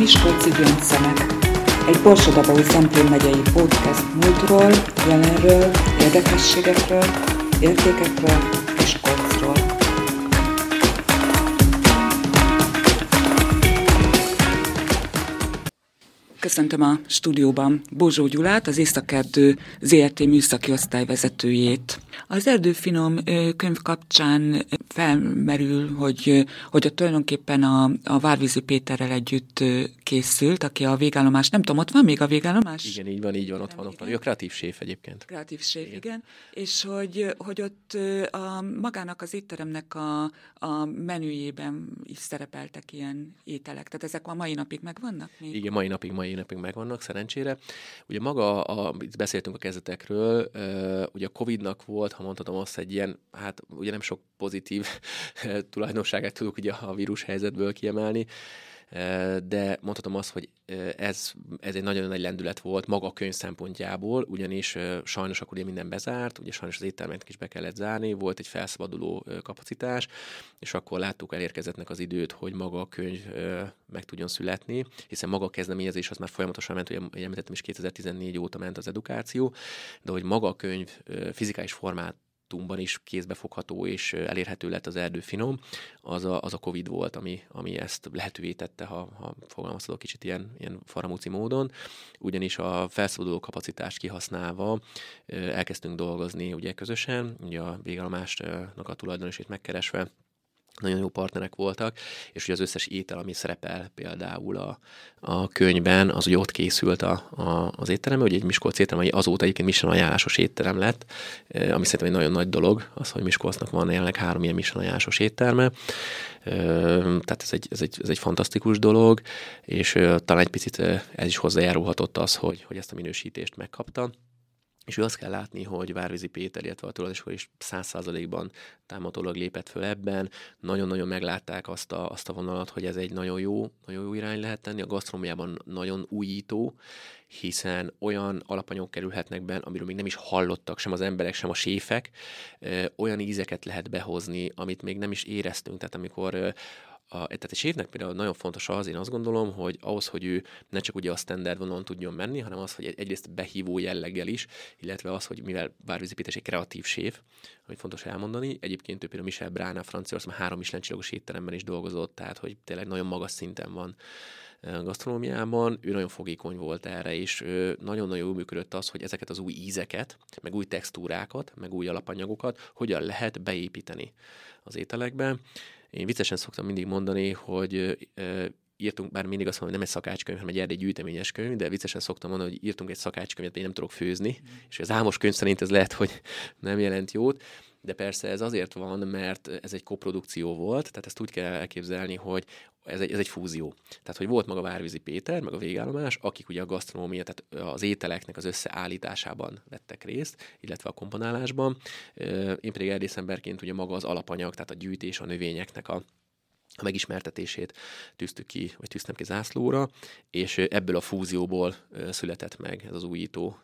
Miskolci Gyöngyszemek, egy Borsodabói Szentén megyei podcast múltról, jelenről, érdekességekről, értékekről és kocról. Köszöntöm a stúdióban Bozsó Gyulát, az Északerdő ZRT műszaki osztályvezetőjét. Az Erdőfinom könyv kapcsán felmerül, hogy, hogy a tulajdonképpen a, a Várvízi Péterrel együtt készült, aki a végállomás, nem tudom, ott van még a végállomás? Igen, így van, így van, ott van, ott van. Ő a kreatív séf egyébként. Kreatív séf, igen. igen. És hogy, hogy ott a magának az étteremnek a, a menüjében is szerepeltek ilyen ételek. Tehát ezek a mai napig megvannak? Még? Igen, mai napig, mai napig megvannak, szerencsére. Ugye maga, a, itt beszéltünk a kezdetekről, ugye a Covid-nak volt, ha mondhatom azt, egy ilyen, hát ugye nem sok pozitív tulajdonságát tudok ugye a vírus helyzetből kiemelni, de mondhatom azt, hogy ez, ez egy nagyon nagy lendület volt maga a könyv szempontjából, ugyanis sajnos akkor ugye minden bezárt, ugye sajnos az éttermeket is be kellett zárni, volt egy felszabaduló kapacitás, és akkor láttuk elérkezettnek az időt, hogy maga a könyv meg tudjon születni, hiszen maga a kezdeményezés az már folyamatosan ment, ugye említettem is 2014 óta ment az edukáció, de hogy maga a könyv fizikális formát formátumban is kézbefogható és elérhető lett az erdő finom, az a, az a Covid volt, ami, ami ezt lehetővé tette, ha, ha fogalmazhatok kicsit ilyen, ilyen faramúci módon, ugyanis a felszabaduló kapacitást kihasználva elkezdtünk dolgozni ugye közösen, ugye a végállomásnak a tulajdonosét megkeresve, nagyon jó partnerek voltak, és ugye az összes étel, ami szerepel például a, a könyvben, az ugye ott készült a, a, az étterem, ugye egy Miskolc étterem, ami azóta egyébként Michelin ajánlásos étterem lett, eh, ami szerintem egy nagyon nagy dolog, az, hogy Miskolcnak van jelenleg három ilyen Michelin ajánlásos étterme, tehát ez egy, ez, egy, ez egy fantasztikus dolog, és talán egy picit ez is hozzájárulhatott az, hogy, hogy ezt a minősítést megkapta. És ő azt kell látni, hogy Várvízi Péter, illetve a tulajdonos is száz százalékban támadólag lépett föl ebben. Nagyon-nagyon meglátták azt a, azt a vonalat, hogy ez egy nagyon jó, nagyon jó irány lehet tenni. A gasztronómiában nagyon újító, hiszen olyan alapanyagok kerülhetnek be, amiről még nem is hallottak sem az emberek, sem a séfek, olyan ízeket lehet behozni, amit még nem is éreztünk. Tehát amikor a, tehát egy séfnek például nagyon fontos az, én azt gondolom, hogy ahhoz, hogy ő ne csak ugye a standard vonalon tudjon menni, hanem az, hogy egyrészt behívó jelleggel is, illetve az, hogy mivel Bárvízi Péter egy kreatív séf, amit fontos elmondani, egyébként ő például Michel Brána Franciaországban három csillagos étteremben is dolgozott, tehát hogy tényleg nagyon magas szinten van gasztronómiában, ő nagyon fogékony volt erre, és nagyon-nagyon jól működött az, hogy ezeket az új ízeket, meg új textúrákat, meg új alapanyagokat hogyan lehet beépíteni az ételekbe. Én viccesen szoktam mindig mondani, hogy írtunk, bár mindig azt mondom, hogy nem egy szakácskönyv, hanem egy erdély gyűjteményes könyv, de viccesen szoktam mondani, hogy írtunk egy szakácskönyvet, én nem tudok főzni, mm. és az álmos könyv szerint ez lehet, hogy nem jelent jót, de persze ez azért van, mert ez egy koprodukció volt, tehát ezt úgy kell elképzelni, hogy ez egy, ez egy fúzió. Tehát, hogy volt maga Várvízi Péter, meg a végállomás, akik ugye a gasztronómia, tehát az ételeknek az összeállításában vettek részt, illetve a komponálásban. Én pedig erdészemberként ugye maga az alapanyag, tehát a gyűjtés, a növényeknek a a megismertetését tűztük ki, vagy tűztem ki zászlóra, és ebből a fúzióból született meg ez az újító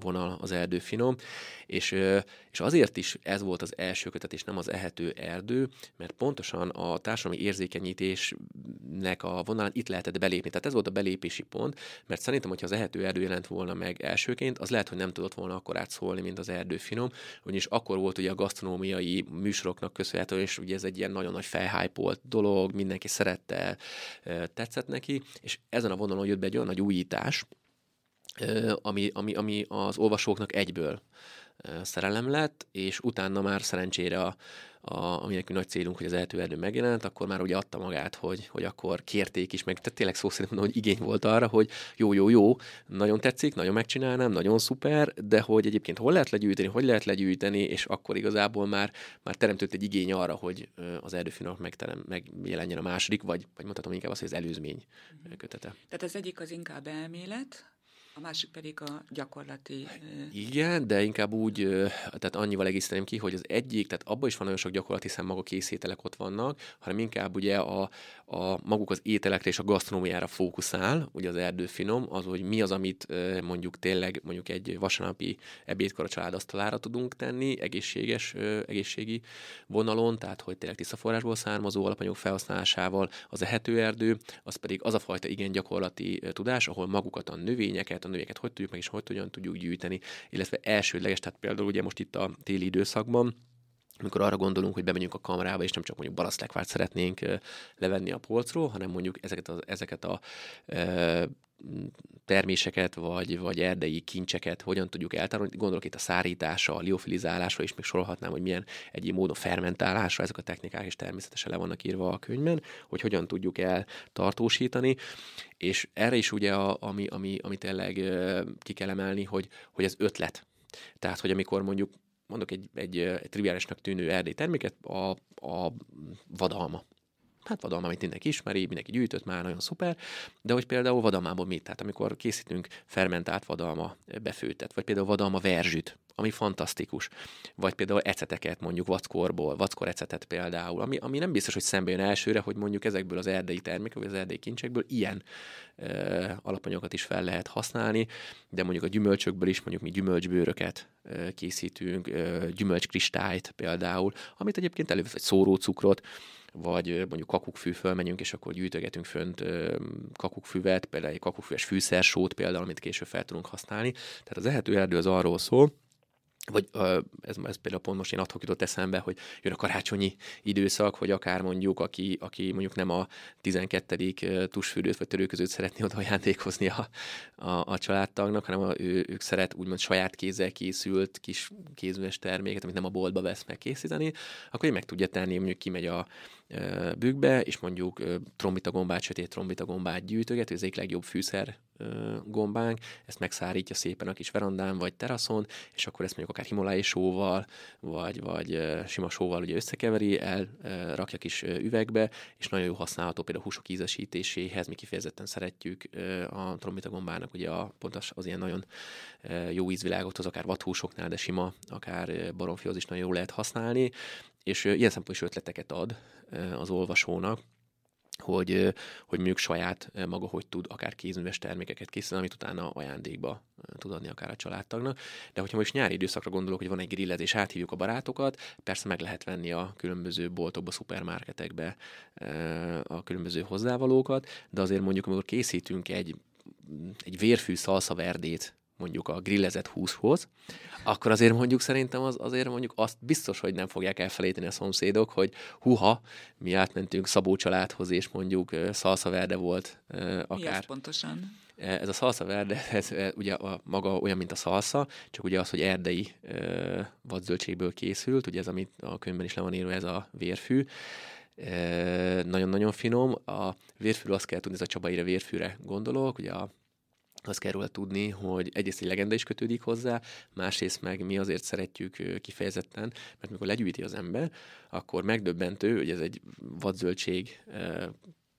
vonal az erdő finom, és, és azért is ez volt az első kötet, és nem az ehető erdő, mert pontosan a társadalmi érzékenyítésnek a vonalán itt lehetett belépni. Tehát ez volt a belépési pont, mert szerintem, hogyha az ehető erdő jelent volna meg elsőként, az lehet, hogy nem tudott volna akkor átszólni, mint az erdő finom, ugyanis akkor volt ugye a gasztronómiai műsoroknak köszönhető, és ugye ez egy ilyen nagyon nagy felhájpolt dolog, mindenki szerette, tetszett neki, és ezen a vonalon jött be egy olyan nagy újítás, ami, ami, ami az olvasóknak egyből szerelem lett, és utána már szerencsére a, a, ami nekünk nagy célunk, hogy az eltőerdő megjelent, akkor már ugye adta magát, hogy, hogy akkor kérték is, meg tehát tényleg szó szerint mondom, hogy igény volt arra, hogy jó, jó, jó, nagyon tetszik, nagyon megcsinálnám, nagyon szuper, de hogy egyébként hol lehet legyűjteni, hogy lehet legyűjteni, és akkor igazából már, már teremtett egy igény arra, hogy az erdőfinak megterem, megjelenjen a második, vagy, vagy mondhatom inkább azt, hogy az előzmény kötete. Tehát az egyik az inkább elmélet, A másik pedig a gyakorlati... Igen, de inkább úgy, tehát annyival egészíteném ki, hogy az egyik, tehát abban is van nagyon sok gyakorlat, hiszen maga készételek ott vannak, hanem inkább ugye a, a maguk az ételekre és a gasztronómiára fókuszál, ugye az erdőfinom, az, hogy mi az, amit mondjuk tényleg mondjuk egy vasárnapi ebédkor a családasztalára tudunk tenni, egészséges, egészségi vonalon, tehát hogy tényleg tiszta forrásból származó alapanyag felhasználásával, az ehető erdő, az pedig az a fajta igen gyakorlati tudás, ahol magukat a növényeket, növényeket hogy tudjuk meg és hogy hogyan tudjuk gyűjteni, illetve elsődleges, tehát például ugye most itt a téli időszakban, amikor arra gondolunk, hogy bemegyünk a kamerába, és nem csak mondjuk balasztlekvárt szeretnénk levenni a polcról, hanem mondjuk ezeket a, ezeket a e, terméseket, vagy, vagy erdei kincseket hogyan tudjuk eltárolni. Gondolok itt a szárításra, a liofilizálásra, és még sorolhatnám, hogy milyen egyéb módon fermentálásra, ezek a technikák is természetesen le vannak írva a könyvben, hogy hogyan tudjuk eltartósítani. És erre is ugye, a, ami, ami, ami tényleg ki kell emelni, hogy, hogy ez ötlet. Tehát, hogy amikor mondjuk mondok egy, egy, egy triviálisnak tűnő erdély terméket, a, a vadalma. Hát vadalma, amit mindenki ismeri, mindenki gyűjtött már, nagyon szuper, de hogy például vadalmából mit? Tehát amikor készítünk fermentált vadalma befőttet, vagy például vadalma verzsüt, ami fantasztikus. Vagy például eceteket mondjuk vackorból, vackor ecetet például, ami, ami nem biztos, hogy szembe jön elsőre, hogy mondjuk ezekből az erdei termékek, vagy az erdei kincsekből ilyen e, alapanyagokat is fel lehet használni, de mondjuk a gyümölcsökből is mondjuk mi gyümölcsbőröket e, készítünk, e, gyümölcskristályt például, amit egyébként előbb, vagy szórócukrot, vagy mondjuk kakukkfű fölmenjünk, és akkor gyűjtögetünk fönt kakukkfüvet, például egy kakukkfüves fűszersót például, amit később fel tudunk használni. Tehát az ehető erdő az arról szól, vagy ez, ez például pont most én adhok jutott eszembe, hogy jön a karácsonyi időszak, hogy akár mondjuk, aki, aki mondjuk nem a 12. tusfürdőt vagy törőközőt szeretné oda ajándékozni a, a, a családtagnak, hanem a, ő, ők szeret úgymond saját kézzel készült kis kézműves terméket, amit nem a boltba vesz meg készíteni, akkor én meg tudja tenni, mondjuk kimegy a, bükkbe, és mondjuk trombita gombát, sötét trombita gombát gyűjtöget, ez egyik legjobb fűszer gombánk, ezt megszárítja szépen a kis verandán vagy teraszon, és akkor ezt mondjuk akár himolái sóval, vagy, vagy sima sóval ugye összekeveri, elrakja kis üvegbe, és nagyon jó használható például húsok ízesítéséhez, mi kifejezetten szeretjük a trombita gombának, ugye a, pont az, az ilyen nagyon jó ízvilágot hoz, akár vathúsoknál, de sima, akár baromfihoz is nagyon jó lehet használni, és ilyen szempontból is ötleteket ad az olvasónak, hogy, hogy mondjuk saját maga hogy tud akár kézműves termékeket készíteni, amit utána ajándékba tud adni akár a családtagnak. De hogyha most nyári időszakra gondolok, hogy van egy grillezés, áthívjuk a barátokat, persze meg lehet venni a különböző boltokba, szupermarketekbe a különböző hozzávalókat, de azért mondjuk, amikor készítünk egy egy vérfű szalszaverdét mondjuk a grillezett húshoz, akkor azért mondjuk szerintem az, azért mondjuk azt biztos, hogy nem fogják elfelejteni a szomszédok, hogy huha, mi átmentünk Szabó családhoz, és mondjuk szalsza verde volt akár. Mi ez pontosan? Ez a szalsza verde, ez ugye a, maga olyan, mint a szalsza, csak ugye az, hogy erdei vadzöldségből készült, ugye ez, amit a könyvben is le van írva, ez a vérfű, nagyon-nagyon finom. A vérfű azt kell tudni, ez a Csabaire vérfűre gondolok, ugye a azt kell róla tudni, hogy egyrészt egy legenda is kötődik hozzá, másrészt meg mi azért szeretjük kifejezetten, mert mikor legyűjti az ember, akkor megdöbbentő, hogy ez egy vadzöldség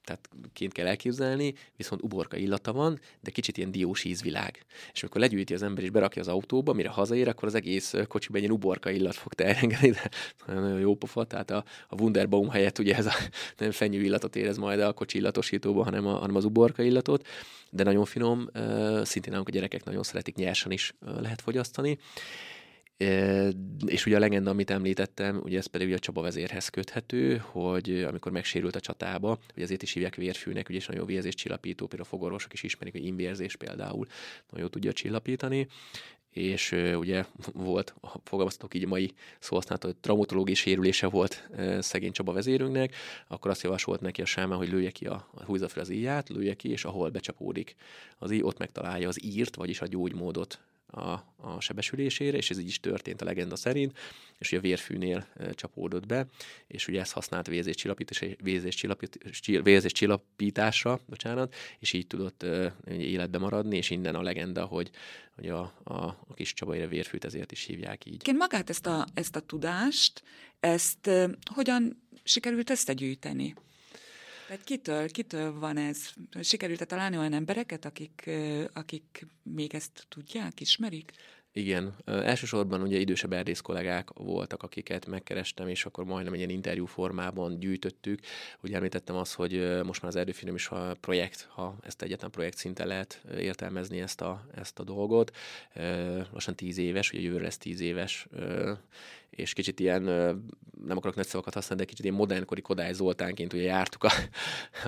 tehát ként kell elképzelni, viszont uborka illata van, de kicsit ilyen diós ízvilág. És amikor legyűjti az ember és berakja az autóba, mire hazaér, akkor az egész kocsiban egy ilyen uborka illat fog terengeni, de nagyon jó pofa, tehát a, a Wunderbaum helyett ugye ez a nem fenyő illatot érez majd a kocsi illatosítóba, hanem, a, hanem az uborka illatot, de nagyon finom, szintén nálunk a gyerekek nagyon szeretik, nyersen is lehet fogyasztani. És ugye a legenda, amit említettem, ugye ez pedig ugye a Csaba vezérhez köthető, hogy amikor megsérült a csatába, hogy ezért is hívják vérfűnek, ugye és nagyon vérzés csillapító, például a fogorvosok is ismerik, hogy invérzés például nagyon tudja csillapítani, és ugye volt, fogalmaztatok így a mai szó hogy traumatológiai sérülése volt szegény Csaba vezérünknek, akkor azt javasolt neki a sámán, hogy lője ki a, húzza fel az íját, lője ki, és ahol becsapódik az íj, ott megtalálja az írt, vagyis a gyógymódot a, a sebesülésére, és ez így is történt a legenda szerint, és ugye a vérfűnél csapódott be, és ugye ezt használt vézés csillapításra, bocsánat, és így tudott életbe maradni, és innen a legenda, hogy, hogy a, a, a kis Csabaira vérfűt ezért is hívják így. Én magát ezt a, ezt a tudást, ezt hogyan sikerült ezt gyűjteni? Tehát kitől, kitől van ez? Sikerült-e találni olyan embereket, akik, akik még ezt tudják, ismerik? Igen, elsősorban ugye idősebb erdész kollégák voltak, akiket megkerestem, és akkor majdnem egy ilyen interjú formában gyűjtöttük. Ugye említettem azt, hogy most már az erdőfilm is a projekt, ha ezt egyetlen projekt szinten lehet értelmezni ezt a, ezt a dolgot. Lassan tíz éves, ugye jövőre lesz tíz éves, és kicsit ilyen, nem akarok nagy szavakat használni, de kicsit ilyen modernkori Kodály Zoltánként ugye jártuk a,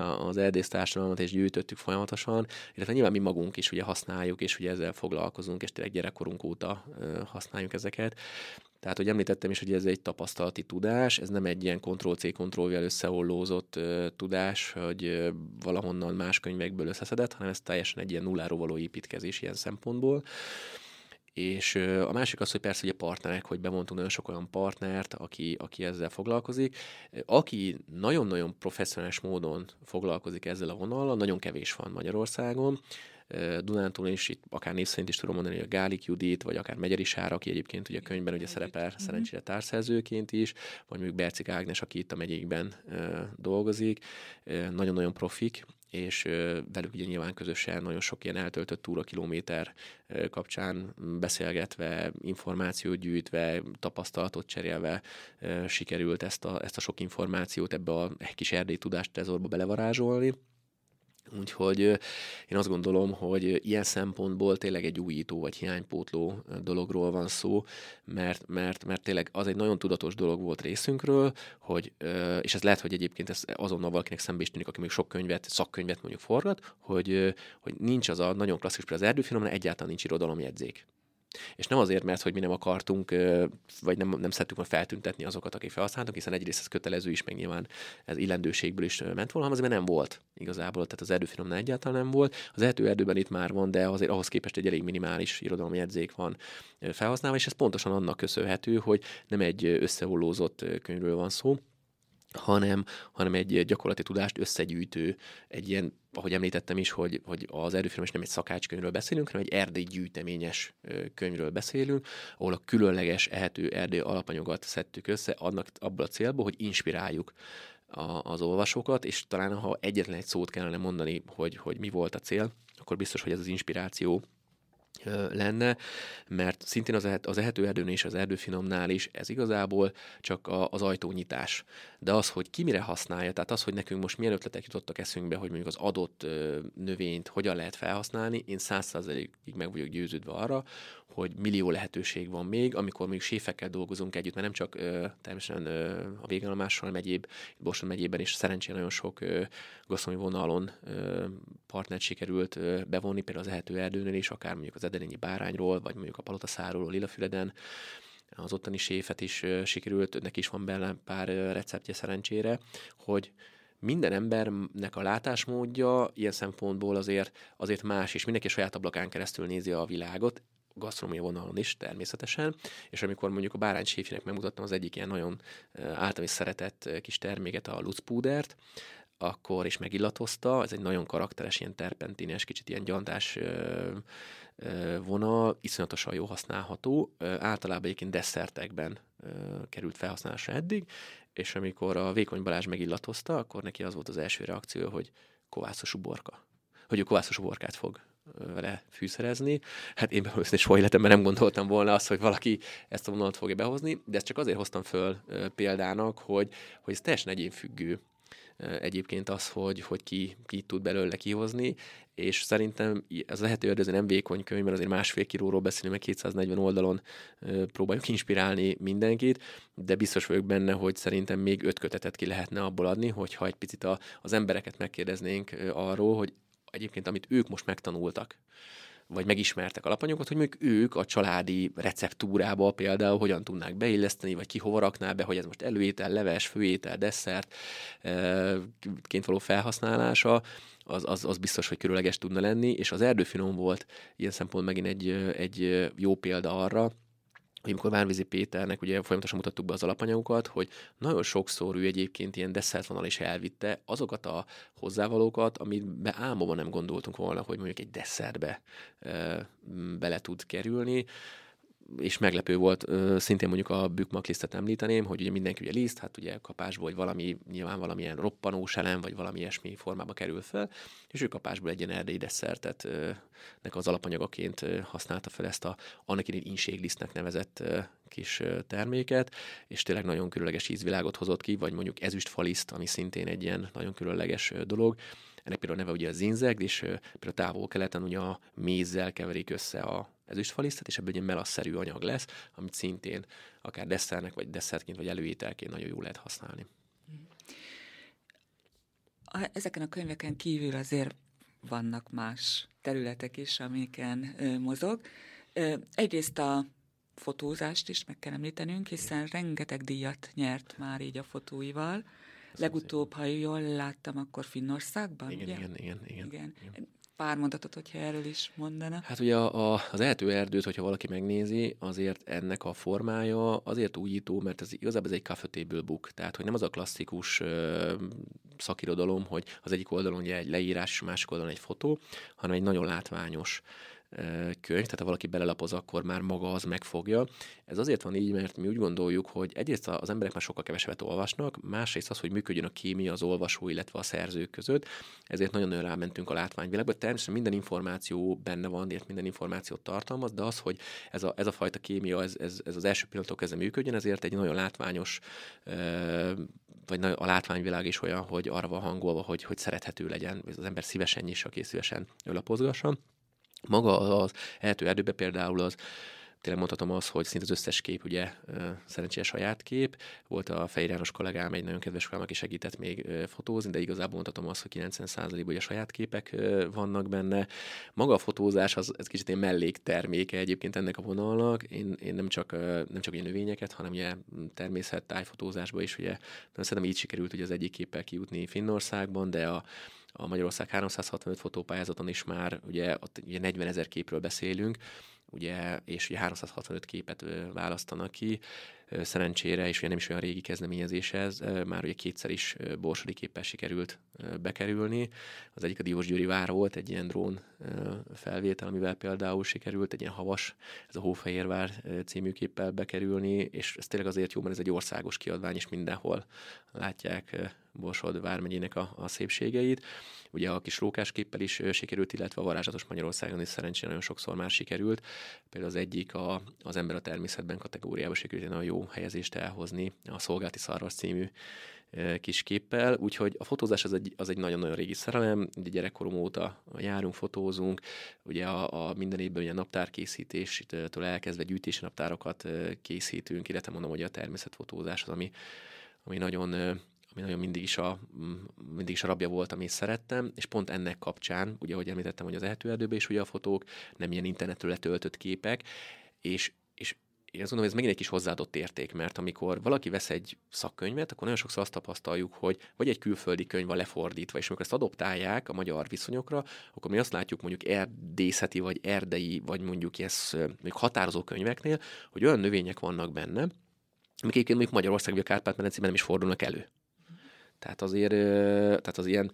az erdész társadalmat, és gyűjtöttük folyamatosan, illetve nyilván mi magunk is ugye használjuk, és ugye ezzel foglalkozunk, és tényleg gyerekkorunk óta használjuk ezeket. Tehát, hogy említettem is, hogy ez egy tapasztalati tudás, ez nem egy ilyen Ctrl-C, Ctrl-V összeollózott uh, tudás, hogy uh, valahonnan más könyvekből összeszedett, hanem ez teljesen egy ilyen nulláról való építkezés ilyen szempontból. És a másik az, hogy persze ugye partnerek, hogy bevontunk nagyon sok olyan partnert, aki, aki ezzel foglalkozik. Aki nagyon-nagyon professzionális módon foglalkozik ezzel a vonallal, nagyon kevés van Magyarországon. Dunántúl is itt akár név szerint is tudom mondani, hogy a Gálik Judit, vagy akár Megyeri Sára, aki egyébként ugye a könyvben ugye szerepel uh-huh. szerencsére társszerzőként is, vagy mondjuk Bercik Ágnes, aki itt a megyékben dolgozik, nagyon-nagyon profik, és velük ugye nyilván közösen nagyon sok ilyen eltöltött túra kilométer kapcsán beszélgetve, információt gyűjtve, tapasztalatot cserélve sikerült ezt a, ezt a sok információt ebbe a kis erdély tudást tezorba belevarázsolni. Úgyhogy én azt gondolom, hogy ilyen szempontból tényleg egy újító vagy hiánypótló dologról van szó, mert, mert, mert tényleg az egy nagyon tudatos dolog volt részünkről, hogy, és ez lehet, hogy egyébként ez azonnal valakinek szembe is tűnik, aki még sok könyvet, szakkönyvet mondjuk forgat, hogy, hogy nincs az a nagyon klasszikus, például az erdőfilmben egyáltalán nincs irodalomjegyzék. És nem azért, mert hogy mi nem akartunk, vagy nem, nem szerettük volna feltüntetni azokat, akik felhasználtak, hiszen egyrészt ez kötelező is, meg nyilván ez illendőségből is ment volna, hanem azért nem volt igazából, tehát az erdőfilmnál egyáltalán nem volt. Az erdő erdőben itt már van, de azért ahhoz képest egy elég minimális irodalmi jegyzék van felhasználva, és ez pontosan annak köszönhető, hogy nem egy összehollózott könyvről van szó, hanem, hanem egy gyakorlati tudást összegyűjtő, egy ilyen, ahogy említettem is, hogy, hogy az erőfilmes nem egy szakácskönyvről beszélünk, hanem egy erdély gyűjteményes könyvről beszélünk, ahol a különleges ehető erdély alapanyagot szedtük össze, annak abból a célból, hogy inspiráljuk a, az olvasókat, és talán ha egyetlen egy szót kellene mondani, hogy, hogy mi volt a cél, akkor biztos, hogy ez az inspiráció lenne, mert szintén az, az ehető erdőn és az erdőfinomnál is ez igazából csak a, az ajtónyitás. De az, hogy ki mire használja, tehát az, hogy nekünk most milyen ötletek jutottak eszünkbe, hogy mondjuk az adott növényt hogyan lehet felhasználni, én százszerzelékig meg vagyok győződve arra, hogy millió lehetőség van még, amikor még séfekkel dolgozunk együtt, mert nem csak ö, természetesen ö, a végállomással megyéb, Borson megyében is szerencsére nagyon sok ö, gasztronómi vonalon ö, partnert sikerült ö, bevonni, például az Ehető Erdőnél is, akár mondjuk az Edelényi Bárányról, vagy mondjuk a Palotaszáról, Lilafüleden, az ottani séfet is ö, sikerült, neki is van benne pár ö, receptje szerencsére, hogy minden embernek a látásmódja ilyen szempontból azért, azért más, és mindenki saját ablakán keresztül nézi a világot gasztronómia vonalon is természetesen, és amikor mondjuk a bárány séfinek megmutattam az egyik ilyen nagyon által is szeretett kis terméket, a Lutzpúdert, akkor is megillatozta, ez egy nagyon karakteres, ilyen terpentines, kicsit ilyen gyantás vonal, iszonyatosan jó használható, általában egyébként desszertekben került felhasználásra eddig, és amikor a Vékony Balázs megillatozta, akkor neki az volt az első reakció, hogy kovászos uborka. Hogy ő kovászos uborkát fog vele fűszerezni. Hát én behoztam soha életemben nem gondoltam volna azt, hogy valaki ezt a vonalat fogja behozni, de ezt csak azért hoztam föl példának, hogy, hogy ez teljesen egyénfüggő egyébként az, hogy, hogy ki, ki tud belőle kihozni, és szerintem ez lehető, hogy ez nem vékony könyv, mert azért másfél kilóról beszélünk, meg 240 oldalon próbáljuk inspirálni mindenkit, de biztos vagyok benne, hogy szerintem még öt kötetet ki lehetne abból adni, hogyha egy picit a, az embereket megkérdeznénk arról, hogy egyébként, amit ők most megtanultak, vagy megismertek alapanyagot, hogy mondjuk ők a családi receptúrába például hogyan tudnák beilleszteni, vagy ki hova rakná be, hogy ez most előétel, leves, főétel, desszert ként való felhasználása, az, az, az biztos, hogy körülleges tudna lenni, és az erdőfinom volt ilyen szempont megint egy, egy jó példa arra, hogy amikor Várvízi Péternek ugye folyamatosan mutattuk be az alapanyagokat, hogy nagyon sokszor ő egyébként ilyen desszertvonal is elvitte azokat a hozzávalókat, amit be álmában nem gondoltunk volna, hogy mondjuk egy desszertbe e, bele tud kerülni és meglepő volt, szintén mondjuk a Bükmak lisztet említeném, hogy ugye mindenki ugye liszt, hát ugye kapásból, vagy valami, nyilván valamilyen roppanós elem, vagy valami ilyesmi formába kerül fel, és ő kapásból egy ilyen erdélyi desszertet nek az alapanyagaként használta fel ezt a annak idén inséglisztnek nevezett kis terméket, és tényleg nagyon különleges ízvilágot hozott ki, vagy mondjuk ezüstfaliszt, ami szintén egy ilyen nagyon különleges dolog. Ennek például neve ugye a zinzeg, és például távol-keleten ugye a mézzel keverik össze a ezüstfalisztet, és ebből egy melasszerű anyag lesz, amit szintén akár desszernek, vagy desszertként, vagy előételként nagyon jól lehet használni. Ezeken a könyveken kívül azért vannak más területek is, amiken mozog. Egyrészt a fotózást is meg kell említenünk, hiszen rengeteg díjat nyert már így a fotóival. Legutóbb, ha jól láttam, akkor Finnországban, igen, ugye? Igen, igen, igen, igen. igen. Pár mondatot, hogyha erről is mondana. Hát ugye a, a, az eltő erdőt, hogyha valaki megnézi, azért ennek a formája azért újító, mert ez igazából ez egy café book, tehát hogy nem az a klasszikus ö, szakirodalom, hogy az egyik oldalon ugye egy leírás, másik oldalon egy fotó, hanem egy nagyon látványos könyv, tehát ha valaki belelapoz, akkor már maga az megfogja. Ez azért van így, mert mi úgy gondoljuk, hogy egyrészt az emberek már sokkal kevesebbet olvasnak, másrészt az, hogy működjön a kémia az olvasó, illetve a szerzők között, ezért nagyon-nagyon rámentünk a látványvilágba. Természetesen minden információ benne van, illetve minden információt tartalmaz, de az, hogy ez a, ez a fajta kémia, ez, ez, ez az első pillanatok kezdve működjön, ezért egy nagyon látványos vagy a látványvilág is olyan, hogy arra van hangolva, hogy, hogy szerethető legyen, az ember szívesen nyissa, aki szívesen lapozgassa. Maga az eltő erdőbe például az tényleg mondhatom azt, hogy szinte az összes kép ugye szerencsére saját kép. Volt a Fejér János kollégám, egy nagyon kedves kollégám, aki segített még fotózni, de igazából mondhatom azt, hogy 90%-ban ugye saját képek vannak benne. Maga a fotózás az ez kicsit egy mellékterméke egyébként ennek a vonalnak. Én, én nem csak nem csak ilyen növényeket, hanem ugye természet tájfotózásba is ugye, nem szerintem így sikerült ugye az egyik képpel kijutni Finnországban, de a a Magyarország 365 fotópályázaton is már ugye, ott ugye 40 ezer képről beszélünk, ugye, és ugye 365 képet választanak ki, szerencsére, és ugye nem is olyan régi kezdeményezés ez, már ugye kétszer is borsodi képpel sikerült bekerülni. Az egyik a Diós Győri vár volt, egy ilyen drón felvétel, amivel például sikerült egy ilyen havas, ez a Hófehérvár című képpel bekerülni, és ez tényleg azért jó, mert ez egy országos kiadvány, és mindenhol látják Borsod vármegyének a, a szépségeit. Ugye a kis képpel is sikerült, illetve a varázslatos Magyarországon is szerencsére nagyon sokszor már sikerült. Például az egyik a, az ember a természetben kategóriába sikerült egy nagyon jó helyezést elhozni a Szolgálti Szarvas című kis képpel, úgyhogy a fotózás az egy, az egy nagyon-nagyon régi szerelem, ugye gyerekkorom óta járunk, fotózunk, ugye a, a minden évben ugye naptárkészítéstől elkezdve gyűjtési naptárokat készítünk, illetve mondom, hogy a természetfotózás az, ami, ami nagyon ami nagyon mindig is, a, mindig is a rabja volt, amit szerettem, és pont ennek kapcsán, ugye, ahogy említettem, hogy az eltőerdőben is ugye a fotók, nem ilyen internetről letöltött képek, és én azt gondolom, hogy ez megint egy kis hozzáadott érték, mert amikor valaki vesz egy szakkönyvet, akkor nagyon sokszor azt tapasztaljuk, hogy vagy egy külföldi könyv van lefordítva, és amikor ezt adoptálják a magyar viszonyokra, akkor mi azt látjuk mondjuk erdészeti, vagy erdei, vagy mondjuk ez még határozó könyveknél, hogy olyan növények vannak benne, amik egyébként mondjuk Magyarország vagy a Kárpát-medencében nem is fordulnak elő. Tehát azért, tehát az ilyen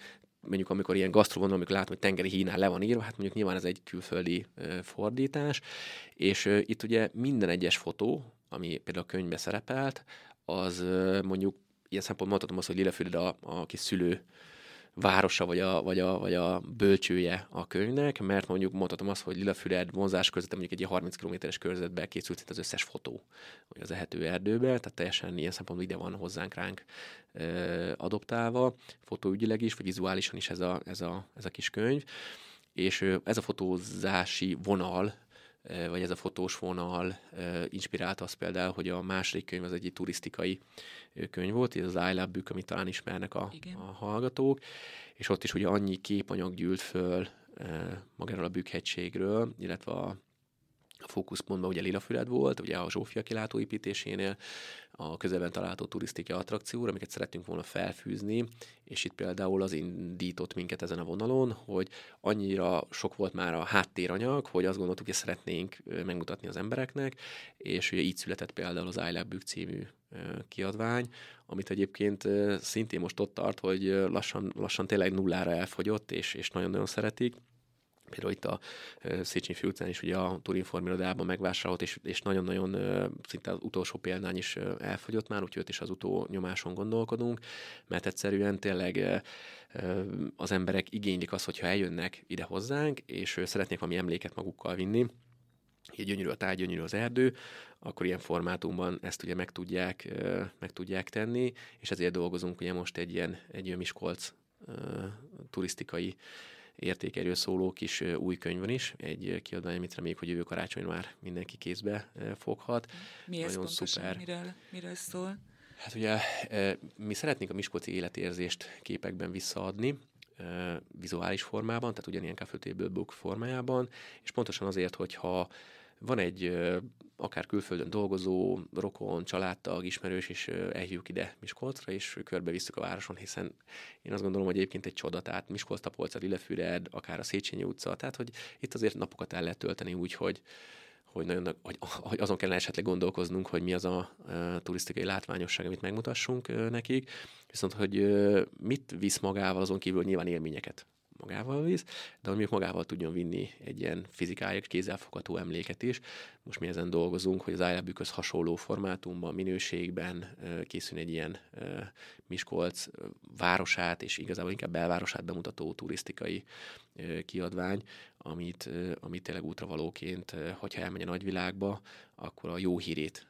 mondjuk amikor ilyen gasztrovonal, amikor látom, hogy tengeri hínál le van írva, hát mondjuk nyilván ez egy külföldi fordítás, és itt ugye minden egyes fotó, ami például a könyvbe szerepelt, az mondjuk ilyen szempontból mondhatom azt, hogy Lillefüred a, a kis szülő városa, vagy a, vagy, a, vagy a bölcsője a könyvnek, mert mondjuk mondhatom azt, hogy Lilafüred vonzás között mondjuk egy 30 kilométeres körzetbe készült az összes fotó, vagy az ehető erdőbe, tehát teljesen ilyen szempontból ide van hozzánk ránk ö, adoptálva, fotóügyileg is, vagy vizuálisan is ez a, ez a, ez a kis könyv. És ez a fotózási vonal, vagy ez a fotós vonal inspirálta azt például, hogy a második könyv az egy turisztikai könyv volt, ez az I Love Book, amit talán ismernek a, a hallgatók, és ott is ugye annyi képanyag gyűlt föl magáról a Bükkhegységről, illetve a a fókuszpontban ugye Lilafüred volt, ugye a Zsófia kilátó építésénél, a közelben található turisztikai attrakcióra, amiket szerettünk volna felfűzni, és itt például az indított minket ezen a vonalon, hogy annyira sok volt már a háttéranyag, hogy azt gondoltuk, hogy szeretnénk megmutatni az embereknek, és ugye így született például az iLab című kiadvány, amit egyébként szintén most ott tart, hogy lassan, lassan tényleg nullára elfogyott, és, és nagyon-nagyon szeretik például itt a Széchenyi utcán is ugye a Turinform irodában megvásárolt, és, és nagyon-nagyon szinte az utolsó példány is elfogyott már, úgyhogy is az utó nyomáson gondolkodunk, mert egyszerűen tényleg az emberek igénylik azt, hogyha eljönnek ide hozzánk, és szeretnék valami emléket magukkal vinni, így gyönyörű a táj, gyönyörű az erdő, akkor ilyen formátumban ezt ugye meg tudják, meg tudják tenni, és ezért dolgozunk ugye most egy ilyen, egy ilyen Miskolc turisztikai értékerő szóló kis új könyvön is, egy kiadvány, amit reméljük, hogy jövő karácsony már mindenki kézbe foghat. Mi ez Nagyon szuper. Miről, miről szól? Hát ugye mi szeretnénk a miskolci életérzést képekben visszaadni, vizuális formában, tehát ugyanilyen Table Book formájában, és pontosan azért, hogyha van egy akár külföldön dolgozó, rokon, családtag, ismerős, és elhívjuk ide Miskolcra, és körbevisszük a városon, hiszen én azt gondolom, hogy egyébként egy csoda, tehát Miskolc, Tapolca, Lillefüred, akár a Széchenyi utca, tehát hogy itt azért napokat el lehet tölteni úgy, hogy, hogy, nagyon, hogy, azon kellene esetleg gondolkoznunk, hogy mi az a, a turisztikai látványosság, amit megmutassunk nekik, viszont hogy mit visz magával azon kívül, nyilván élményeket magával visz, de hogy mondjuk magával tudjon vinni egy ilyen fizikális, kézzelfogható emléket is. Most mi ezen dolgozunk, hogy az iLab-ükhöz hasonló formátumban, minőségben készül egy ilyen Miskolc városát, és igazából inkább belvárosát bemutató turisztikai kiadvány, amit, amit tényleg útravalóként, hogyha elmegy a nagyvilágba, akkor a jó hírét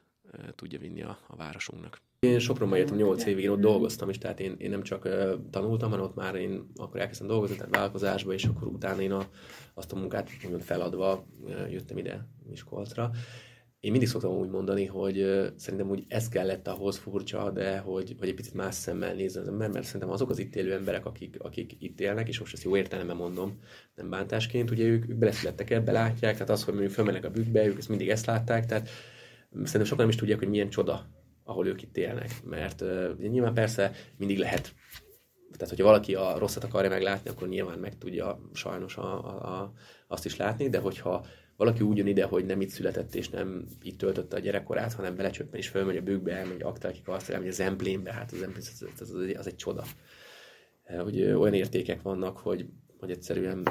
tudja vinni a, a városunknak. Én Sopronban éltem 8 évig, én ott dolgoztam is, tehát én, én nem csak uh, tanultam, hanem ott már én akkor elkezdtem dolgozni, tehát vállalkozásba, és akkor utána én a, azt a munkát mondjuk feladva uh, jöttem ide Miskolcra. Én mindig szoktam úgy mondani, hogy uh, szerintem úgy ez kellett ahhoz furcsa, de hogy, hogy egy picit más szemmel nézzen az ember, mert szerintem azok az itt élő emberek, akik, akik itt élnek, és most ezt jó értelemben mondom, nem bántásként, ugye ők, ők beleszülettek ebbe, látják, tehát az, hogy mondjuk fölmennek a bükkbe, ők ezt mindig ezt látták, tehát szerintem sokan nem is tudják, hogy milyen csoda ahol ők itt élnek. Mert uh, nyilván persze mindig lehet tehát, hogyha valaki a rosszat akarja meglátni, akkor nyilván meg tudja sajnos a, a, a, azt is látni, de hogyha valaki úgy jön ide, hogy nem itt született, és nem itt töltötte a gyerekkorát, hanem belecsöppen és fölmegy a bőkbe, elmegy aktelkik azt, elmegy a zemplénbe, hát az, az, az, az, az egy csoda. Hogy olyan értékek vannak, hogy, hogy egyszerűen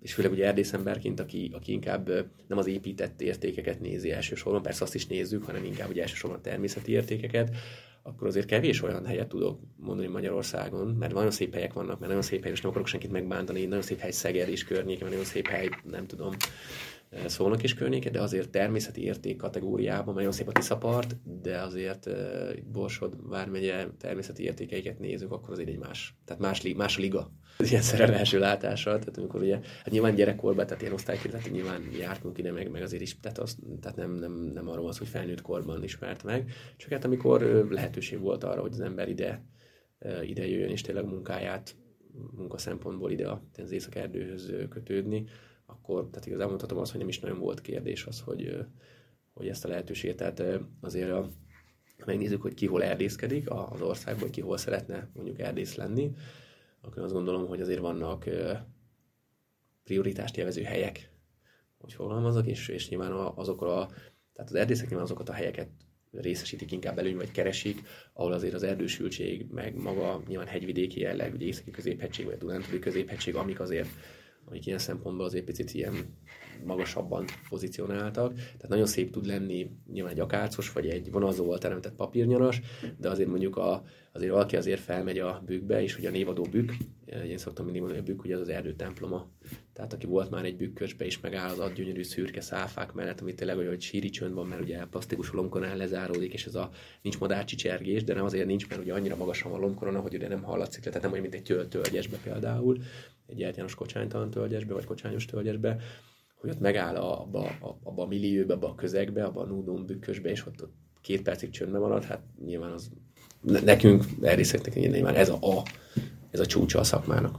és főleg ugye erdészemberként, aki, aki inkább nem az épített értékeket nézi elsősorban, persze azt is nézzük, hanem inkább ugye elsősorban a természeti értékeket, akkor azért kevés olyan helyet tudok mondani Magyarországon, mert nagyon szép helyek vannak, mert nagyon szép hely, és nem akarok senkit megbántani, nagyon szép hely Szeged és környéke, nagyon szép hely, nem tudom, szólnak is környéke, de azért természeti érték kategóriában nagyon szép a Tiszapart, de azért Borsod vármegye természeti értékeiket nézzük, akkor azért egy más, tehát más, más liga. Ilyen szerelem első látással, tehát amikor ugye, hát nyilván gyerekkorban, tehát ilyen osztályként, nyilván jártunk ide meg, meg azért is, tehát, az, tehát nem, nem, nem arról az, hogy felnőtt korban ismert meg, csak hát amikor lehetőség volt arra, hogy az ember ide, ide jöjjön, és tényleg munkáját, munka szempontból ide az északerdőhöz kötődni, akkor tehát igazából mondhatom azt, hogy nem is nagyon volt kérdés az, hogy, hogy ezt a lehetőséget, tehát azért a, megnézzük, hogy ki hol erdészkedik az országban, ki hol szeretne mondjuk erdész lenni, akkor azt gondolom, hogy azért vannak prioritást élvező helyek, hogy fogalmazok, és, és nyilván azokra, tehát az erdészek nyilván azokat a helyeket részesítik inkább előny, vagy keresik, ahol azért az erdősültség, meg maga nyilván hegyvidéki jelleg, ugye északi középhegység, vagy a Dunántúli középhegység, amik azért amik ilyen szempontból azért picit ilyen magasabban pozícionáltak. Tehát nagyon szép tud lenni nyilván egy akárcos, vagy egy vonalzóval teremtett papírnyaras, de azért mondjuk a, azért valaki azért felmegy a bükkbe, és ugye a névadó bükk, én szoktam mindig mondani, hogy a bükk ugye az az erdő temploma. Tehát aki volt már egy bükkösbe, és megáll az gyönyörű szürke száfák mellett, amit tényleg olyan, hogy síri csönd van, mert ugye plastikus lomkorán lezáródik, és ez a nincs madárcsi csergés, de nem azért nincs, mert ugye annyira magasan van lomkorona, hogy ugye nem hallatszik, tehát nem olyan, mint egy tölgyesbe például, egy általános kocsánytalan tölgyesbe, vagy kocsányos tölgyesbe, hogy ott megáll abba, abba a millióbe, abba a közegbe, abba a núdum bükkösbe, és ott, ott két percig csöndben marad, hát nyilván az nekünk, erdészeknek nyilván ez a, a ez a csúcsa a szakmának.